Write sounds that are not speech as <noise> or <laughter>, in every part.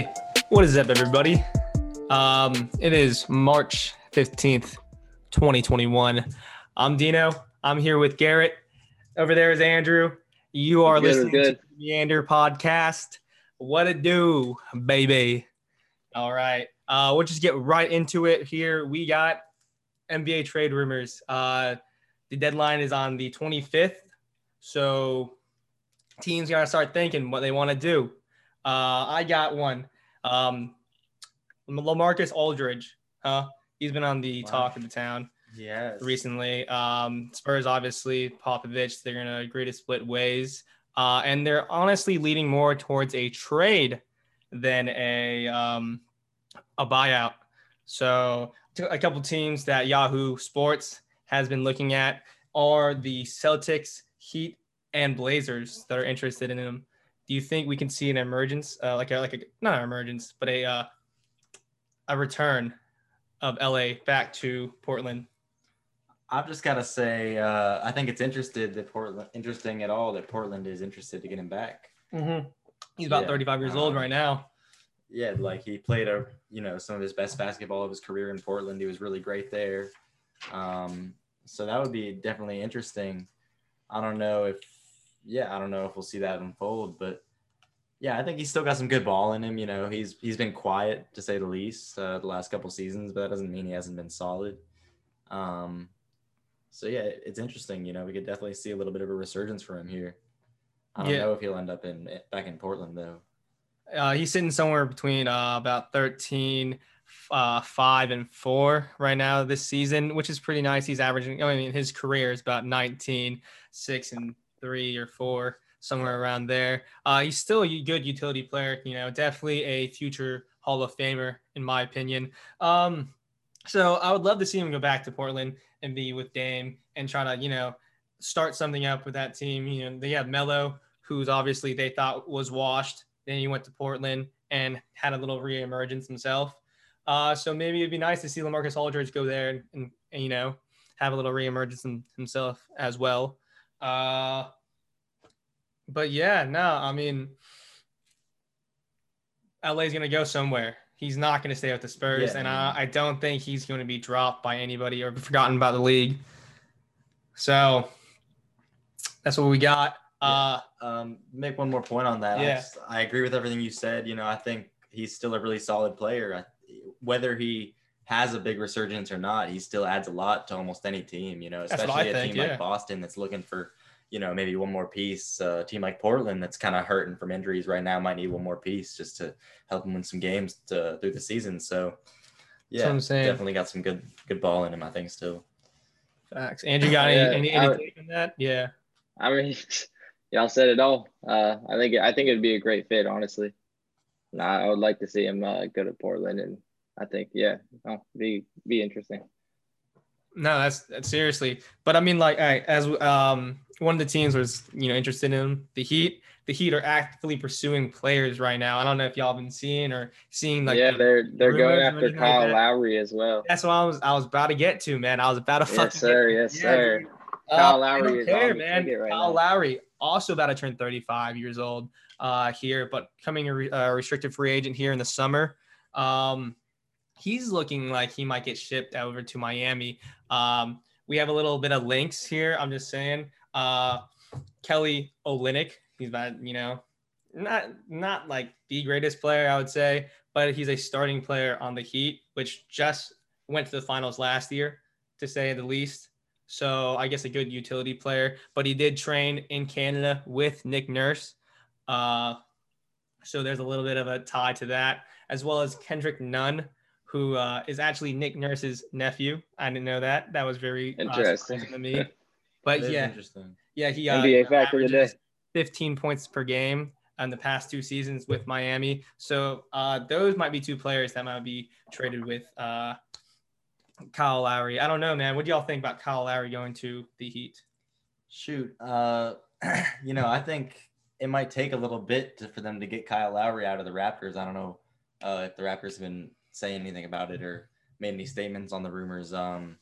Hey, what is up, everybody? Um, it is March 15th, 2021. I'm Dino. I'm here with Garrett. Over there is Andrew. You are Good, listening good. to the Meander podcast. What it do, baby? All right. Uh, we'll just get right into it here. We got NBA trade rumors. Uh, the deadline is on the 25th. So teams got to start thinking what they want to do. Uh, I got one. Um, LaMarcus Aldridge. Huh? He's been on the Wow. talk of the town Yes. recently. Um, Spurs, obviously, Popovich, they're going to agree to split ways. Uh, and they're honestly leading more towards a trade than a, um, a buyout. So, a couple teams that Yahoo Sports has been looking at are the Celtics, Heat, and Blazers that are interested in him. Do you think we can see an emergence, uh, like a like a not an emergence, but a uh, a return of LA back to Portland? I've just got to say, uh, I think it's interested that Portland, interesting at all that Portland is interested to get him back. Mm-hmm. He's about Yeah, 35 years old um, right now. Yeah, like he played a, you know, some of his best basketball of his career in Portland. He was really great there. Um, so that would be definitely interesting. I don't know if, yeah, I don't know if we'll see that unfold, but yeah, I think he's still got some good ball in him. You know, he's he's been quiet to say the least uh, the last couple seasons, but that doesn't mean he hasn't been solid. Um, so yeah, it's interesting. You know, we could definitely see a little bit of a resurgence for him here. I don't Yeah. know if he'll end up in back in Portland though. Uh, he's sitting somewhere between uh, about 13, uh, 5, and 4 right now this season, which is pretty nice. He's averaging, I mean, his career is about 19, 6, and 3 or 4, somewhere around there. Uh, he's still a good utility player, you know, definitely a future Hall of Famer, in my opinion. Um, so I would love to see him go back to Portland and be with Dame and try to, you know, start something up with that team. You know, they have Melo, who's obviously they thought was washed. Then he went to Portland and had a little reemergence himself. Uh, so maybe it'd be nice to see LaMarcus Aldridge go there and, and, and, you know have a little reemergence in, himself as well. Uh, but yeah, no, I mean, LA's gonna go somewhere. He's not gonna stay with the Spurs, Yeah, and I I, don't think he's going to be dropped by anybody or forgotten about the league. So that's what we got. Uh, Um, make one more point on that. I, just- I agree with everything you said. You know, I think he's still a really solid player. I, whether he has a big resurgence or not, he still adds a lot to almost any team. You know, especially a think, team yeah. like Boston that's looking for, you know, maybe one more piece. Uh, a team like Portland that's kind of hurting from injuries right now might need one more piece just to help him win some games to, through the season. So, yeah, I'm saying. definitely got some good good ball in him. I think still. facts. Andrew got any, Yeah, any, I any would- take on that? Yeah. I mean, <laughs> y'all said it all. Uh, I think I think it'd be a great fit, honestly. And I, I would like to see him uh, go to Portland, and I think yeah, oh, be be interesting. No, that's, that's seriously. But I mean, like, right, as um, one of the teams was, you know, interested in him, the Heat. The Heat are actively pursuing players right now. I don't know if y'all been seeing or seeing like. yeah, the- they're they're going after anything like Kyle? Lowry as well. That's what I was. I was about to get to, man. I was about to fucking. Yes, sir. get- Yes, Yeah, sir. dude. Kyle Uh, Lowry is care, man. right Kyle now. Lowry also about to turn 35 years old uh, here, but coming a re- uh, restricted free agent here in the summer. Um, he's looking like he might get shipped over to Miami. Um, we have a little bit of links here. I'm just saying. Uh, Kelly Olynyk, he's about you know, not not like the greatest player I would say, but he's a starting player on the Heat, which just went to the finals last year, to say the least. So I guess a good utility player, but he did train in Canada with Nick Nurse. Uh, so there's a little bit of a tie to that, as well as Kendrick Nunn, who uh, is actually Nick Nurse's nephew. I didn't know that. That was very uh, Interesting. surprising to me. <laughs> But yeah, interesting. yeah, he uh, NBA fact of the day. averages 15 points per game in the past two seasons with Miami. So uh, those might be two players that might be traded with uh, Kyle Lowry. I don't know, man. What do y'all think about Kyle Lowry going to the Heat? Shoot, uh, <clears throat> you know, I think it might take a little bit to, for them to get Kyle Lowry out of the Raptors. I don't know uh, if the Raptors have been saying anything about it or made any statements on the rumors. Um,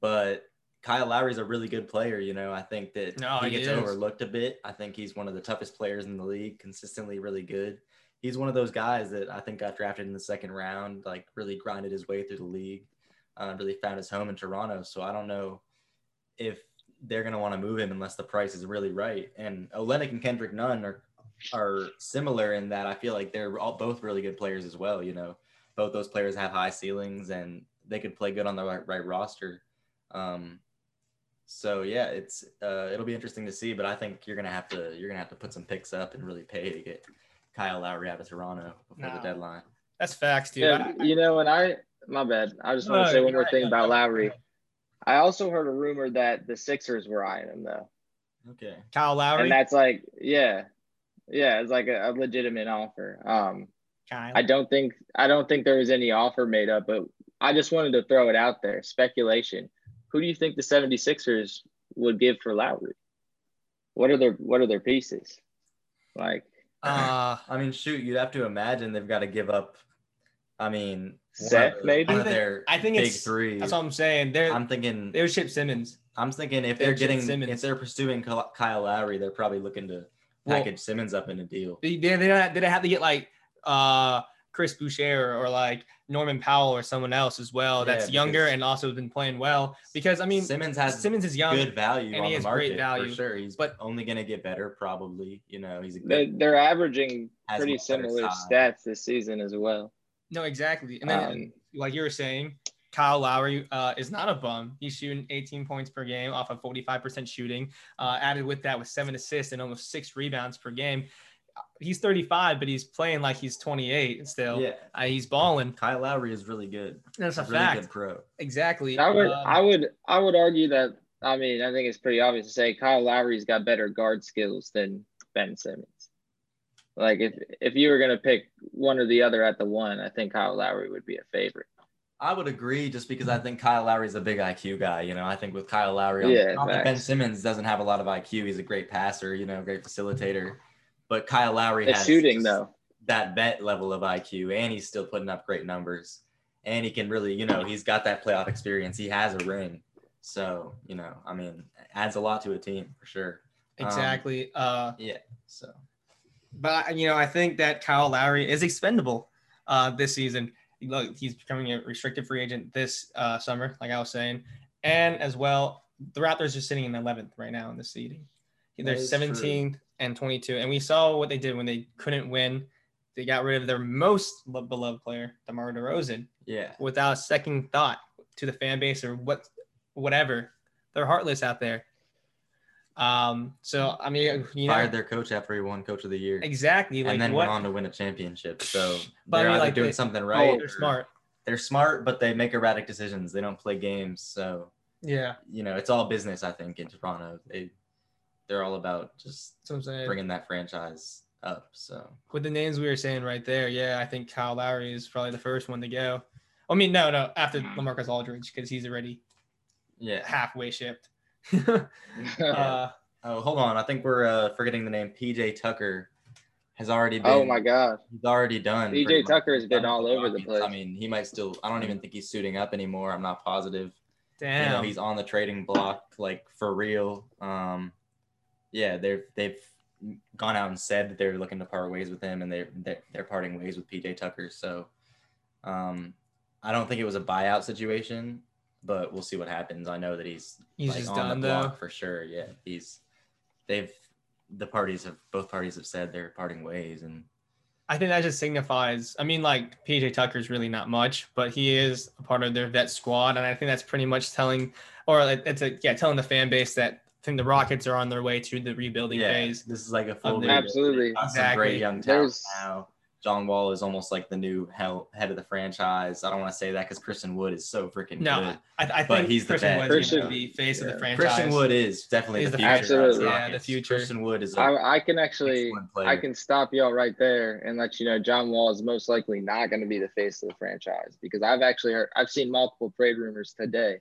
but Kyle Lowry's a really good player. You know, I think that No, he gets overlooked a bit. I think he's one of the toughest players in the league, consistently really good. he's one of those guys that I think got drafted in the second round, like really grinded his way through the league, uh, really found his home in Toronto. So I don't know if they're going to want to move him unless the price is really right. And Olynyk and Kendrick Nunn are are similar in that I feel like they're all both really good players as well. You know, both those players have high ceilings and they could play good on the right, right roster. Um, so yeah, it's uh, it'll be interesting to see, but I think you're gonna have to you're gonna have to put some picks up and really pay to get Kyle Lowry out of Toronto before No. the deadline. That's facts, dude. Yeah, I- you know, and I my bad. I just want to say one more right. thing No, about no. Lowry. I also heard a rumor that the Sixers were eyeing him though, Okay. Kyle Lowry. and that's like, yeah, yeah, it's like a, a legitimate offer. Um, Kyle. I don't think I don't think there was any offer made up, but I just wanted to throw it out there. Speculation. Who do you think the 76ers would give for Lowry? What are their what are their pieces? Like <laughs> uh, I mean, shoot, you'd have to imagine they've got to give up. I mean, one Seth, of the- maybe? one I of think- their I think big it's- three. that's what I'm saying. They're I'm thinking. they would ship Simmons. I'm thinking if They're they're getting Simmons. if they're pursuing Kyle Kyle Lowry, they're probably looking to Well- package Simmons up in a deal. They they they don't they don't have to get like uh Chris Boucher or, like Norman Powell or someone else as well Yeah, that's younger and also been playing well. Because I mean Simmons has Simmons is young. good value and on he the has market great value, for sure. He's but- only going to get better, probably. You know, he's a they good. they're averaging pretty similar stats this season as well. No, exactly. And then Um, like you were saying, Kyle Lowry uh, is not a bum. He's shooting 18 points per game off of 45% shooting. Uh, added with that with seven assists and almost six rebounds per game. He's 35, but he's playing like he's 28 still. Yeah, Uh, he's balling. Kyle Lowry is really good. That's a He's a really fact. good pro. Exactly. I would Um, I would I would argue that I mean I think it's pretty obvious to say Kyle Lowry's got better guard skills than Ben Simmons. Like if if you were gonna pick one or the other at the one, I think Kyle Lowry would be a favorite. I would agree, just because I think Kyle Lowry's a big IQ guy. You know, I think with Kyle Lowry, on- Yeah, not Ben. Simmons doesn't have a lot of IQ. He's a great passer, you know, great facilitator. But Kyle Lowry The has shooting though. that vet level of IQ, and he's still putting up great numbers. And he can really, you know, he's got that playoff experience. He has a ring, so you know, I mean, adds a lot to a team for sure. Um, exactly. uh, Yeah. So but you know, I think that Kyle Lowry is expendable uh, this season. Look, he's becoming a restricted free agent this uh, summer, like I was saying, and as well, the Raptors are sitting in 11th right now in the seeding. They're That is true. 17th and 22, and we saw what they did when they couldn't win. They got rid of their most beloved player, DeMar DeRozan, yeah, without a second thought to the fan base or what, whatever. They're heartless out there. Um. So I mean, you know, fired their coach after he won Coach of the Year, exactly. Like and then what? went on to win a championship. So But they're mean, either like, doing they- something Oh, right. they're or- smart. They're smart, but they make erratic decisions. They don't play games, so Yeah, you know it's all business. I think in Toronto, they they're all about just that's I'm saying. bringing that franchise up. So With the names we were saying right there, yeah, I think Kyle Lowry is probably the first one to go. I mean, no, no, after LaMarcus Aldridge because he's already yeah. halfway shipped. oh <laughs> <laughs> uh, <laughs> Oh, hold on. I think we're uh, forgetting the name. PJ Tucker has already been. Oh my god. He's already done. PJ. Tucker has been all over the place. I mean, he might still. I don't even think he's suiting up anymore. I'm not positive. damn. You know, he's on the trading block, like for real. Um, yeah, they've they've gone out and said that they're looking to part ways with him, and they're they're, they're parting ways with PJ Tucker. So, um, I don't think it was a buyout situation, but we'll see what happens. I know that he's he's like, just on done the though. block for sure. Yeah, he's they've the parties have both parties have said they're parting ways, and I think that just signifies. I mean, like PJ Tucker's really not much, but he is a part of their vet squad, and I think that's pretty much telling, or it's a yeah, telling the fan base that I think the Rockets are on their way to the rebuilding yeah, phase. this is like a full the- rebuild. Absolutely. They've got some Exactly. great young talent There's- now. John Wall is almost like the new head of the franchise. I don't want to say that because Christian Wood is so freaking No, good. I, I But think he's the Christian best. Wood's gonna Christian- be face of the franchise. Christian Wood is definitely He's the the future. future. of the Yeah, the future. Christian Wood is a I, I can actually. I can stop y'all right there and let you know John Wall is most likely not going to be the face of the franchise because I've actually heard I've seen multiple trade rumors today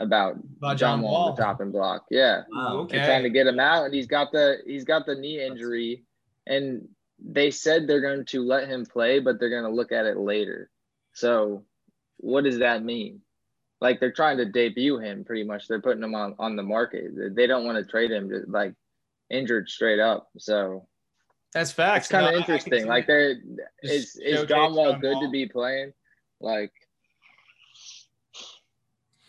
about, About John John Wall, Wall. on the chopping block. Yeah, Wow. Okay. they're trying to get him out, and he's got the he's got the knee injury, and they said they're going to let him play, but they're going to look at it later. So, what does that mean? Like they're trying to debut him pretty much. They're putting him on on the market. They don't want to trade him to, like injured straight up. So That's facts. It's kind of No, I- I interesting. Like that. there Just is is John Wall John good Wall. to be playing? Like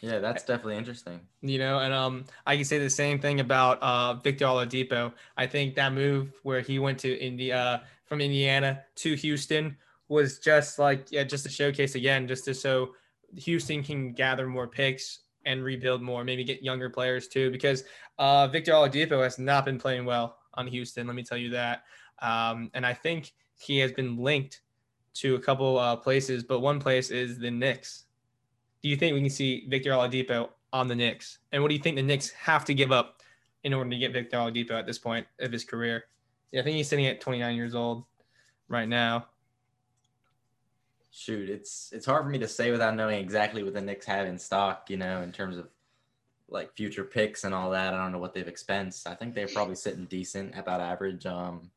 Yeah, that's definitely interesting. you know and um i can say the same thing about uh victor oladipo. I think that move where he went to india uh, from indiana to houston was just like yeah just to showcase again just to so houston can gather more picks and rebuild more maybe get younger players too because uh victor oladipo has not been playing well on houston let me tell you that. Um and i think he has been linked to a couple uh places but one place is the Knicks do you think we can see Victor Oladipo on the Knicks? And what do you think the Knicks have to give up in order to get Victor Oladipo at this point of his career? Yeah, I think he's sitting at 29 years old right now. Shoot, it's it's hard for me to say without knowing exactly what the Knicks have in stock, you know, in terms of like future picks and all that. I don't know what they've expensed. I think they're probably sitting decent, about average. Um,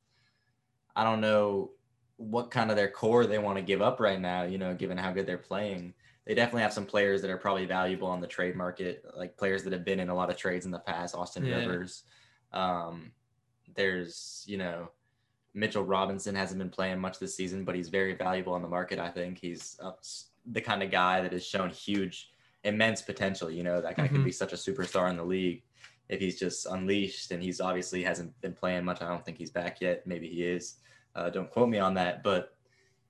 I don't know what kind of their core they want to give up right now, you know, given how good they're playing. They definitely have some players that are probably valuable on the trade market, like players that have been in a lot of trades in the past, Austin Yeah. Rivers. Um, there's, you know, Mitchell Robinson hasn't been playing much this season, but he's very valuable on the market. I think he's uh, the kind of guy that has shown huge, immense potential. You know, that guy Mhm. could be such a superstar in the league if he's just unleashed. And he's obviously hasn't been playing much. I don't think he's back yet. Maybe he is. Uh, don't quote me on that, but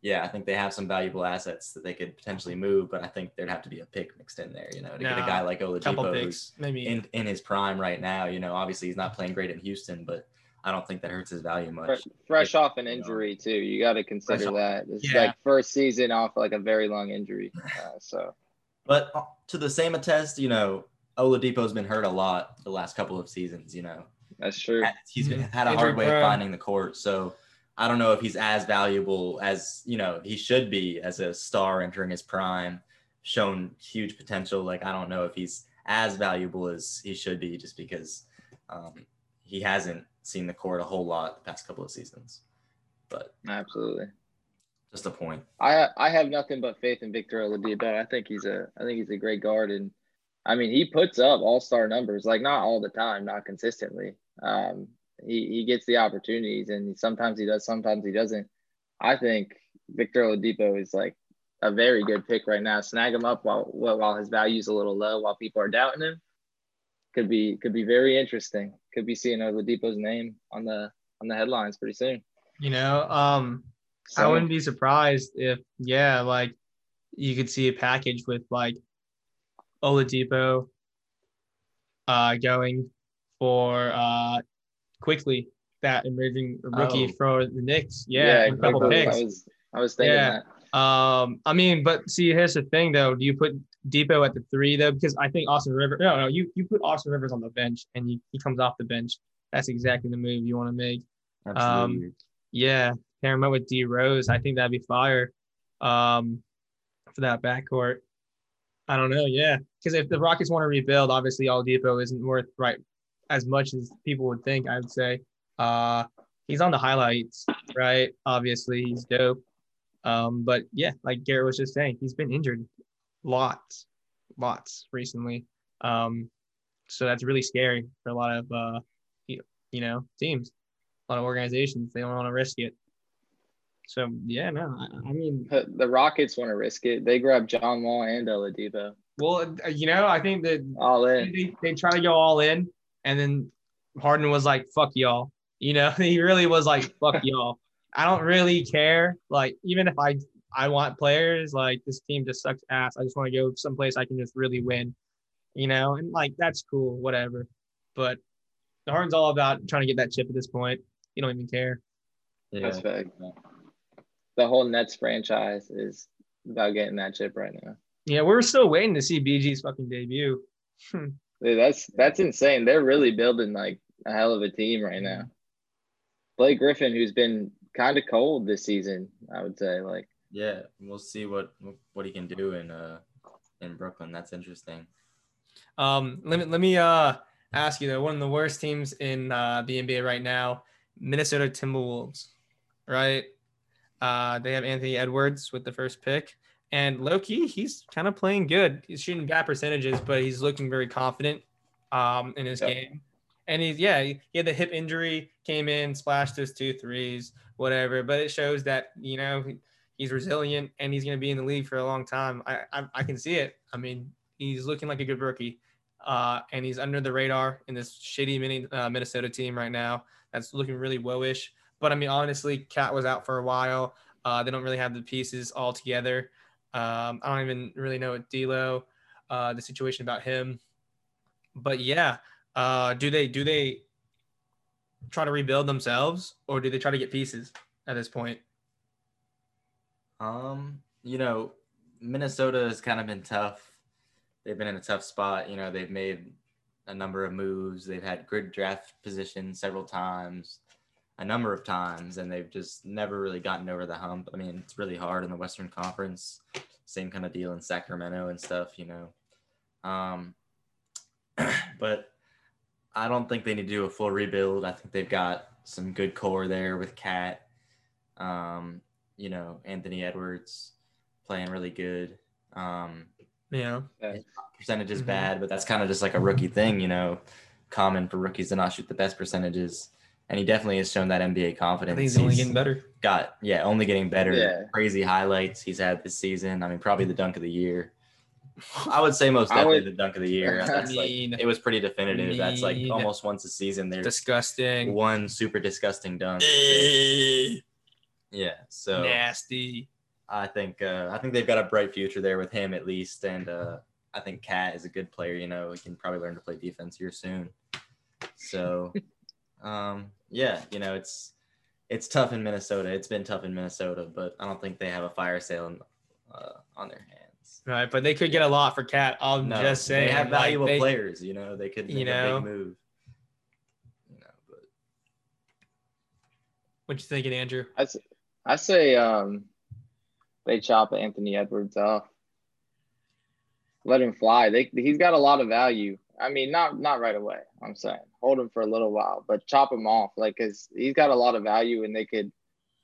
yeah, I think they have some valuable assets that they could potentially move. But I think there'd have to be a pick mixed in there. You know, to get a guy like Couple Oladipo, who's maybe. in in his prime right now. You know, obviously he's not playing great in Houston, but I don't think that hurts his value much. fresh off an you know. injury too. You got to consider off- that. It's Yeah. like first season off like a very long injury. Uh, so But uh, to the same attest, you know, Oladipo's been hurt a lot the last couple of seasons. You know, that's true. he's been, Mhm. had a Injury hard way of finding the court. So I don't know if he's as valuable as you know he should be as a star entering his prime, shown huge potential. Like I don't know if he's as valuable as he should be, just because um, he hasn't seen the court a whole lot the past couple of seasons. But Absolutely. just a point. I I have nothing but faith in Victor Oladipo. I think he's a I think he's a great guard, and I mean he puts up all star numbers. Like not all the time, not consistently. Um, he he gets the opportunities, and sometimes he does, sometimes he doesn't. I think Victor Oladipo is like a very good pick right now. Snag him up while while his value's a little low, while people are doubting him. Could be could be very interesting. Could be seeing Oladipo's name on the on the headlines pretty soon. you know, um, I wouldn't be surprised if, yeah, like you could see a package with like Oladipo uh, going for uh, quickly that emerging rookie Oh. for the Knicks. Yeah, a couple picks. I was I was thinking Yeah. that. Um, I mean, but see, here's the thing though. Do you put Dipo at the three though? Because I think Austin Rivers. No, no, you you put Austin Rivers on the bench and he, he comes off the bench. That's exactly the move you want to make. Absolutely. Yeah, pair him up with D Rose. I think that'd be fire. Um, for that backcourt. I don't know. Yeah, because if the Rockets want to rebuild, obviously Oladipo isn't worth right as much as people would think. I would say. Uh, he's on the highlights, right? Obviously, he's dope. Um, but yeah, like Garrett was just saying, he's been injured lots, lots recently. Um, so that's really scary for a lot of uh, you, you know, teams, a lot of organizations. They don't want to risk it. So yeah, no, I, I mean, The the Rockets want to risk it. They grab John Wall and Oladipo. well, uh, you know, I think that All in. they, they try to go all in, and then Harden was like, "Fuck y'all," you know, <laughs> he really was like, "Fuck <laughs> y'all." I don't really care. Like, even if I I want players, like this team just sucks ass. I just want to go someplace I can just really win, you know, and like that's cool, whatever. But the Harden's all about trying to get that chip at this point. You don't even care. yeah. That's fact. The whole Nets franchise is about getting that chip right now. Yeah, we're still waiting to see BG's fucking debut. <laughs> Hmm. Dude, that's that's insane. They're really building like a hell of a team right now. Blake Griffin, who's been kind of cold this season, I would say. Like, Yeah, we'll see what what he can do in uh in Brooklyn. That's interesting. Um, let me let me uh ask you though, one of the worst teams in uh, the NBA right now, Minnesota Timberwolves, right? Uh, they have Anthony Edwards with the first pick, and Loki, he's kind of playing good. He's shooting bad percentages, but he's looking very confident um, in his Yep. game. And he's yeah, he he had the hip injury, came in, splashed those two threes, whatever. But it shows that you know he's resilient and he's going to be in the league for a long time. I, I I can see it. I mean, he's looking like a good rookie, uh, and he's under the radar in this shitty mini uh, Minnesota team right now. That's looking really woish. But I mean, honestly, Cat was out for a while. Uh, they don't really have the pieces all together. Um, I don't even really know what D'Lo, uh, the situation about him. But yeah, uh, do they do they try to rebuild themselves or do they try to get pieces at this point? Um, you know, Minnesota has kind of been tough. They've been in a tough spot. You know, they've made a number of moves. They've had good draft position several times, a number of times, and they've just never really gotten over the hump. I mean, it's really hard in the Western Conference. Same kind of deal in Sacramento and stuff, you know. Um, <clears throat> but I don't think they need to do a full rebuild. I think they've got some good core there with Cat. Um, you know, Anthony Edwards playing really good. Um, Yeah. percentage is Mhm. bad, but that's kind of just like a rookie thing, you know, common for rookies to not shoot the best percentages. And he definitely has shown that NBA I confidence. think he's only getting better. got yeah, only getting better. Yeah. Crazy highlights he's had this season. I mean, probably the dunk of the year. I would say most definitely would- the dunk of the year. <laughs> That's like Mean. it was pretty definitive. That's like almost once a season. There's Disgusting. one super disgusting dunk. Yeah, so Nasty. I think uh, I think they've got a bright future there with him at least, and uh, I think Cat is a good player. You know, he can probably learn to play defense here soon. So, <laughs> um, yeah, you know, it's it's tough in Minnesota. It's been tough in Minnesota, but I don't think they have a fire sale in, uh, on their hands. Right, but they could get a lot for Cat. I'm No, just saying. they have like, valuable they- players. You know, they could make You a know? big move. You know, but What you thinking, Andrew? I I say um, they chop Anthony Edwards off. Let him fly. They he's got a lot of value. I mean, not not right away. I'm saying hold him for a little while, but chop him off, like, cause he's got a lot of value, and they could.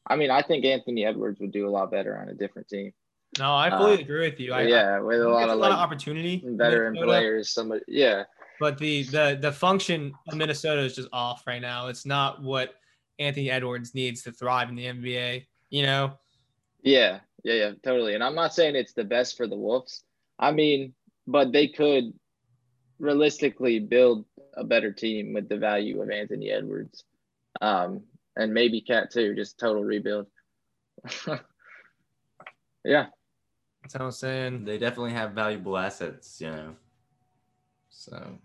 I mean, I think Anthony Edwards would do a lot better on a different team. No, I fully Uh, agree with you. I, yeah, with a lot of a lot of opportunity. veteran players. Somebody, yeah, But the the the function of Minnesota is just off right now. It's not what Anthony Edwards needs to thrive in the NBA. You know, Yeah, yeah, yeah, totally. And I'm not saying it's the best for the Wolves. I mean, but they could realistically build a better team with the value of Anthony Edwards. Um, and maybe Cat too, just total rebuild. <laughs> yeah. that's what I'm saying. they definitely have valuable assets. You know, so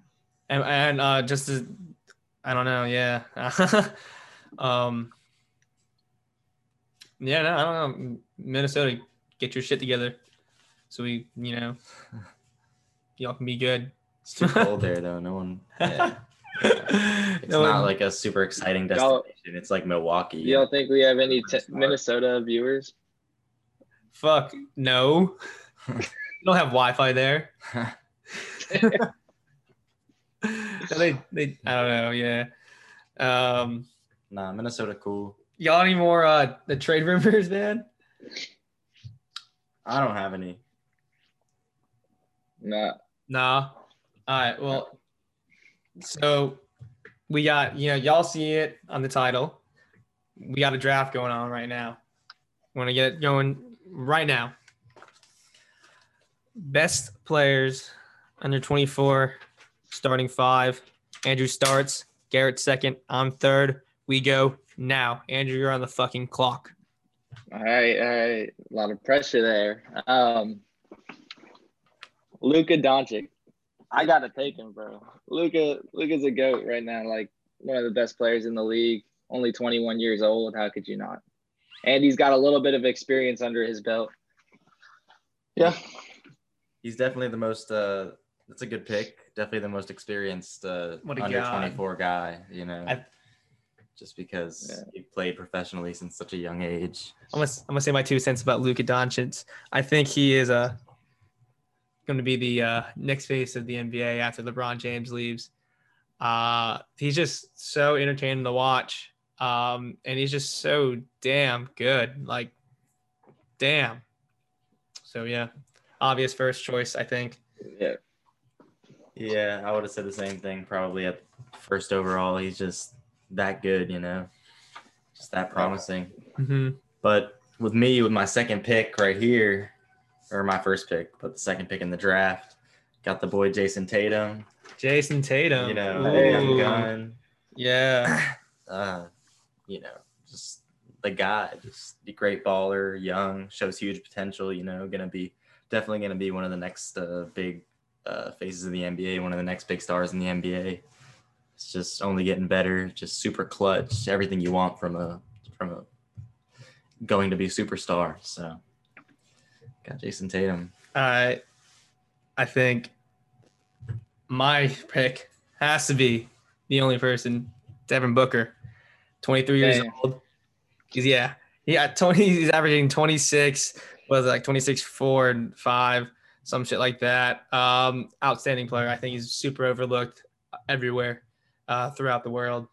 And and uh, just to, I don't know. Yeah. <laughs> um. Yeah. No, I don't know. Minnesota, get your shit together, so we, you know, <laughs> y'all can be good. It's too cold there though. No one. <laughs> Yeah. It's No not one- like a super exciting destination. It's like Milwaukee. You don't think we have any t- Minnesota viewers? Fuck no. you <laughs> don't have Wi-Fi there. No, <laughs> they, they, I don't know. Yeah. Um, nah, Minnesota cool. y'all any more uh the trade rumors, man? I don't have any. Nah. Nah. All right. Well, so we got you know y'all see it on the title. We got a draft going on right now. Want to get it going right now. Best players under 24, starting five. Andrew starts. Garrett second. I'm third. We go now. Andrew, you're on the fucking clock. All right, all right. A lot of pressure there. Um, Luka Doncic. I gotta take him, bro. Luka, Luka's a goat right now. Like one of the best players in the league. Only 21 years old. How could you not? And he's got a little bit of experience under his belt. Yeah, He's definitely the most. Uh, that's a good pick. Definitely the most experienced uh, under guy. 24 guy. You know, I- just because Yeah. he played professionally since such a young age. I'm gonna, I'm gonna say my two cents about Luka Doncic. I think he is uh, going to be the uh, next face of the NBA after LeBron James leaves. Uh, he's just so entertaining to watch, um, and he's just so damn good. Like, damn. So yeah, obvious first choice, I think. yeah. Yeah, I would have said the same thing probably at first overall. He's just that good, you know, just that promising. hmm But with me, with my second pick right here, or my first pick, but the second pick in the draft, got the boy Jayson Tatum. Jayson Tatum. You know, young gun. Yeah. <clears throat> Uh, you know, just the guy, just a great baller, young, shows huge potential. You know, gonna be definitely gonna be one of the next uh, big uh, faces of the NBA, one of the next big stars in the NBA. It's just only getting better, just super clutch, everything you want from a from a going to be a superstar. So got Jayson Tatum. I I think my pick has to be the only person, Devin Booker, 23 years old. He's yeah, yeah, Tony. He's averaging 26, was like 26, four and five, some shit like that. Um, outstanding player. I think he's super overlooked everywhere, uh, throughout the world.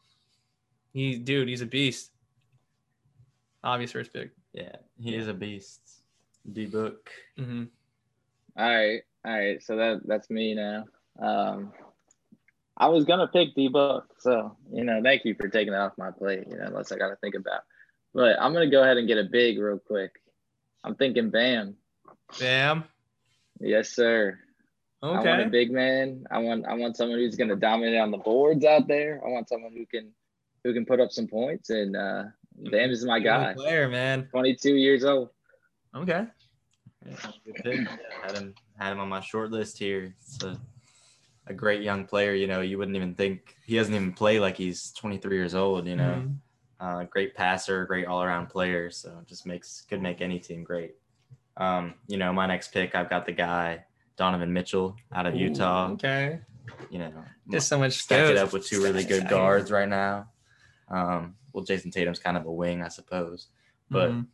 He, dude, he's a beast. Obvious first pick. Yeah, he is a beast. D book. hmm All right, all right. So that that's me now. Um, I was gonna pick D Book, so you know, thank you for taking that off my plate. You know, unless I got to think about. But I'm gonna go ahead and get a big real quick. I'm thinking Bam. Bam. Yes, sir. Okay. I want a big man. I want I want someone who's gonna dominate on the boards out there. I want someone who can who can put up some points. And uh, Bam is my guy. Player, man. 22 years old. Okay. Yeah, good pick. Yeah, had him had him on my short list here. It's a, a great young player. You know, you wouldn't even think he doesn't even play like he's 23 years old. You know, Mhm. uh, great passer, great all around player. So just makes could make any team great. Um, you know, my next pick, I've got the guy Donovan Mitchell out of Utah. Okay. You know, There's so much stack it up with two really good <laughs> guards right now. Um, well, Jayson Tatum's kind of a wing, I suppose, but Mhm.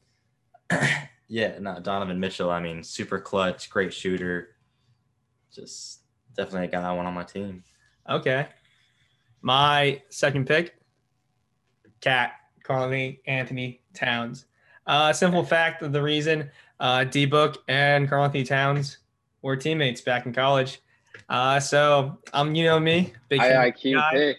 <clears throat> yeah, no, Donovan Mitchell. I mean, super clutch, great shooter. Just definitely a guy I want on my team. okay. My second pick, Cat Carly Anthony Towns. Uh, simple fact of the reason uh, D Book and Karl Anthony Towns were teammates back in college. Uh, so um, you know me, big fan IIQ guy. pick.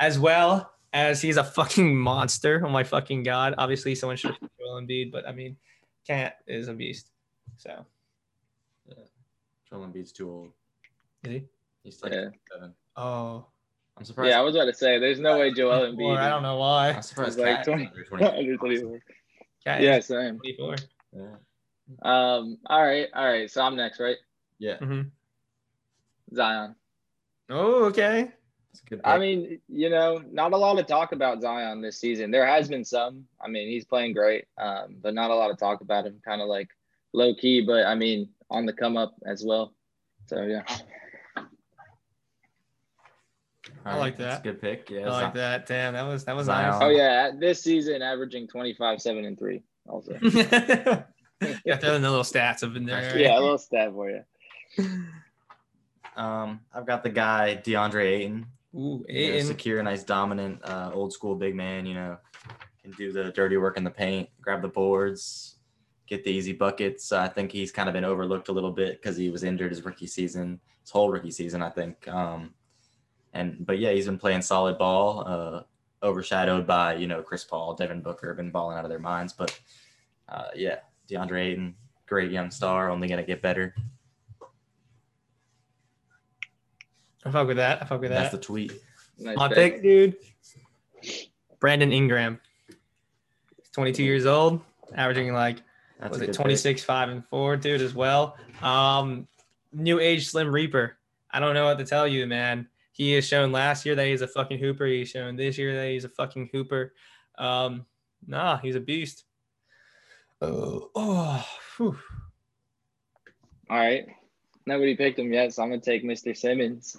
as well as he's a fucking <laughs> monster. Oh my fucking god! Obviously, someone should have Joel Embiid, but I mean, Cat is a beast. So Yeah. Joel Embiid's too old. is he? He's like Yeah. seven. Oh, I'm surprised. Yeah, I was about to say, there's no way Joel Embiid. Or I don't know why. I'm surprised. He's like Cat 20 is under 20. <laughs> Under 24. Cat Yeah, is same. 24. Yeah. Um. All right. All right. So I'm next, right? Yeah. hmm Zion. Oh, okay. It's a good. I mean, you know, not a lot of talk about Zion this season. There has been some. I mean, he's playing great, um, but not a lot of talk about him. Kind of like low key, but I mean, on the come up as well. So yeah. I All like That's that. a good pick. Yeah. I like Zion- that. Damn, that was that was Zion. nice. Oh yeah, this season averaging 25, seven, and three. Also, <laughs> yeah, throw in the little stats up in there. <laughs> yeah, a little stat for you. Um, I've got the guy DeAndre Ayton. Ooh, You know, secure, nice, dominant, uh, old school big man. You know, can do the dirty work in the paint, grab the boards, get the easy buckets. I think he's kind of been overlooked a little bit because he was injured his rookie season, his whole rookie season, I think. Um, and but yeah, he's been playing solid ball. Uh, overshadowed by you know Chris Paul, Devin Booker, have been balling out of their minds. But uh, yeah, DeAndre Ayton, great young star, only gonna get better. I fuck with that. I fuck with that. That's that. the tweet. Nice My pick. pick, dude. Brandon Ingram. He's 22 years old, averaging like That's was it good pick. 26, 5, and 4, dude, as well. Um, new age Slim Reaper. I don't know what to tell you, man. He has shown last year that he's a fucking hooper. He's shown this year that he's a fucking hooper. Um, nah, he's a beast. Oh, oh, whew. All right. Nobody picked him yet, so I'm gonna take Mr. Simmons.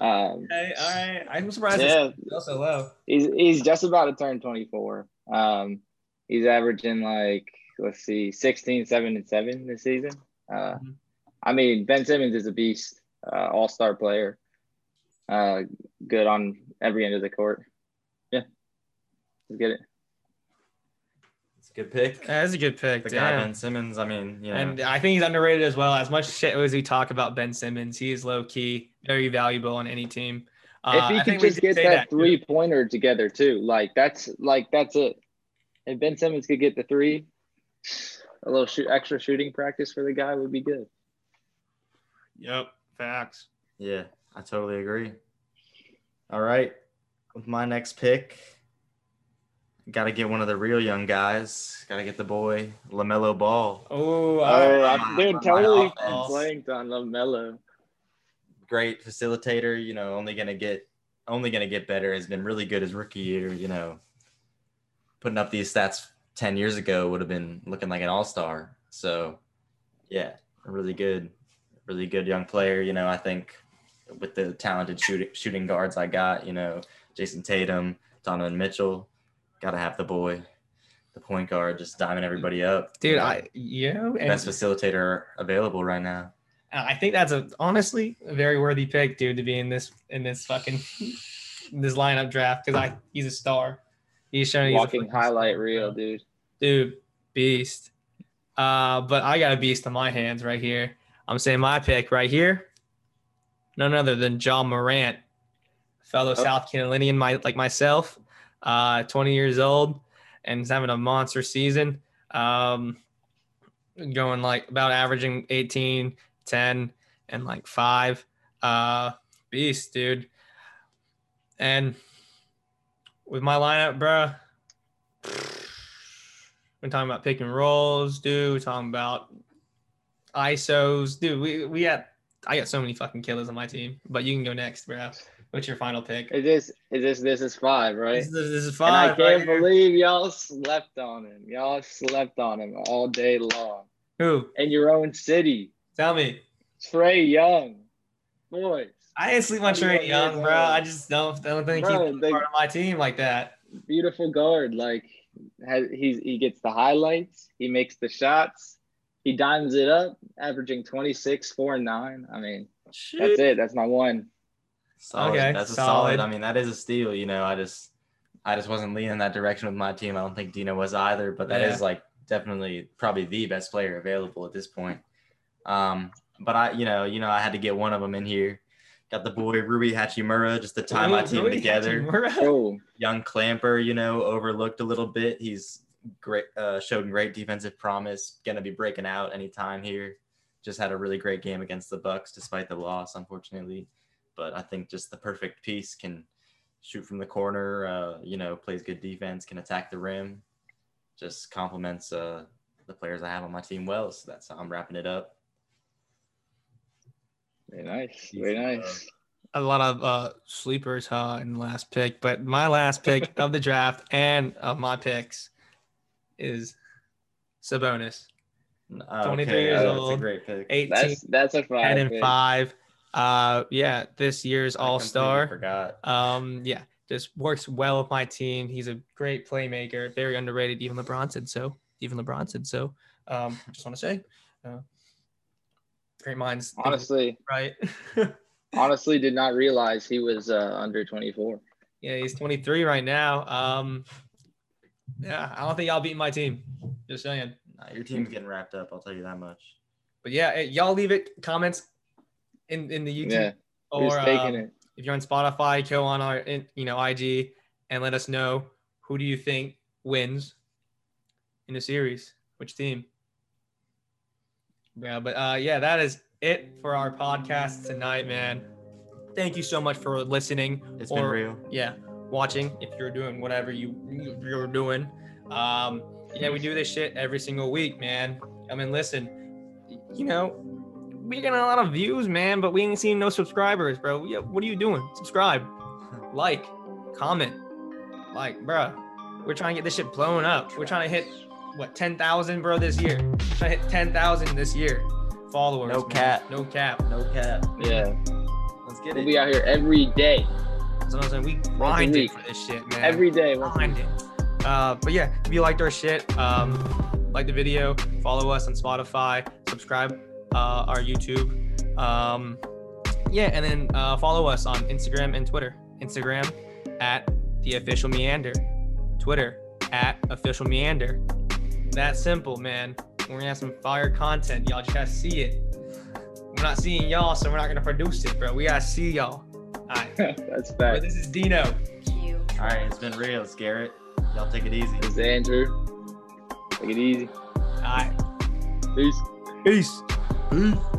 Um, Okay, all right. I'm surprised yeah, so low. he's he's just about to turn 24. Um, he's averaging like let's see, 16, 7, and 7 this season. Uh, Mhm. I mean, Ben Simmons is a beast, uh, all star player. Uh, good on every end of the court. Yeah, let's get it. It's a Good pick. That's a good pick. The guy. Ben Simmons. I mean, you know, And I think he's underrated as well. As much shit as we talk about Ben Simmons, he is low key, very valuable on any team. Uh, if he could think just get say that, three pointer together too, like that's like that's it. If Ben Simmons could get the three, a little shoot, extra shooting practice for the guy would be good. Yep, facts. yeah, I totally agree. All right, with my next pick, got to get one of the real young guys. Got to get the boy LaMelo Ball. Oh, Oh, I, I, dude, my totally offense. blanked on LaMelo. Great facilitator. You know, only gonna get only gonna get better. Has been really good his rookie year. You know, putting up these stats ten years ago would have been looking like an all star. So, yeah, really good, really good young player. You know, I think with the talented shooting shooting guards I got, you know, Jayson Tatum, Donovan Mitchell, got to have the boy, the point guard, just diming everybody up. dude, I you know, and best facilitator available right now. I think that's a honestly a very worthy pick, dude, to be in this in this fucking this lineup draft because I he's a star. He's showing he's a Walking fucking highlight star, reel, dude. dude, beast. Uh, but I got a beast on my hands right here. I'm saying my pick right here, none other than Ja Morant, fellow Oh. South Carolinian, my like myself, uh, 20 years old, and he's having a monster season. Um, going like about averaging 18, 10, and like five. Uh, beast, dude. And with my lineup, bruh, we're talking about pick and rolls, dude. We're talking about ISOs, dude. We we got I got so many fucking killers on my team. But you can go next, bro. What's your final pick? Is this is this this is five, right? This, is- this is And I can't right here. believe y'all slept on him. Y'all slept on him all day long. Who? In your own city. Tell me. Trae Young. Boys. I ain't sleep on Trae Young, bro. I just don't don't think Bro, he's they- part of my team like that. Beautiful guard. Like has, he's he gets the highlights, he makes the shots, he dimes it up, averaging 26, 4 and 9. I mean, that's it. That's my one. Solid. Okay, that's a solid. solid. I mean, that is a steal. You know, I just, I just wasn't leaning that direction with my team. I don't think Dino was either. But that is Yeah. like definitely probably the best player available at this point. Um, but I, you know, you know, I had to get one of them in here. Got the boy Rui Hachimura just to tie my team Rui together. Hachimura. Oh, Young Clamper, you know, overlooked a little bit. He's great, uh, showed great defensive promise. Gonna be breaking out anytime here. Just had a really great game against the Bucks, despite the loss, unfortunately. But I think just the perfect piece can shoot from the corner. Uh, you know, plays good defense, can attack the rim. Just complements uh, the players I have on my team well. So that's how I'm wrapping it up. very nice. Very nice. a lot of uh sleepers huh in the last pick but my last pick <laughs> of the draft and of my picks is Sabonis Uh, 23 years old. that's a great pick. 18 That's that's a five. 10 and pick. 5 uh yeah this year's all-star Forgot. um yeah just works well with my team he's a great playmaker very underrated even LeBron said so even LeBron said so um just want to say uh, great minds Honestly, right <laughs> honestly, did not realize he was uh, under 24. Yeah, he's 23 right now. Um, yeah, I don't think I'll beat my team. Just saying. Nah, your team's getting wrapped up. I'll tell you that much. But yeah, eh, y'all leave it comments in in the YouTube Yeah, or taking it? if you're on Spotify, go on our in- you know IG and let us know who do you think wins in the series, which team. Yeah, but uh, yeah, that is it for our podcast tonight, man. Thank you so much for listening. It's been or- real. yeah, watching if you're doing whatever you you're doing. Um, yeah, we do this shit every single week, man. I mean, listen, you know, we getting a lot of views, man, but we ain't seen no subscribers, bro. Yeah, what are you doing? Subscribe, <laughs> like, comment, like, bro. We're trying to get this shit blown up. We're trying to hit what 10,000, bro, this year. trying to hit 10,000 this year. Followers. No man. cap. No cap. No cap. Yeah, Let's get we'll it. be out here every day, That's what I'm saying. We grind it for this shit, man. every day. once a week. Uh, but yeah, if you liked our shit, um, like the video, follow us on Spotify, subscribe uh, our YouTube. Um, yeah, and then uh, follow us on Instagram and Twitter. Instagram at the official meander, Twitter at official meander. That simple, man. We're gonna have some fire content. Y'all just gotta see it. We're not seeing y'all, so we're not gonna produce it, bro. We gotta see y'all. All right. <laughs> That's Bro, this is Dino. Q. All right, it's been real. It's Garrett. Y'all take it easy. This is Andrew. Take it easy. All right. Peace. Peace. Peace.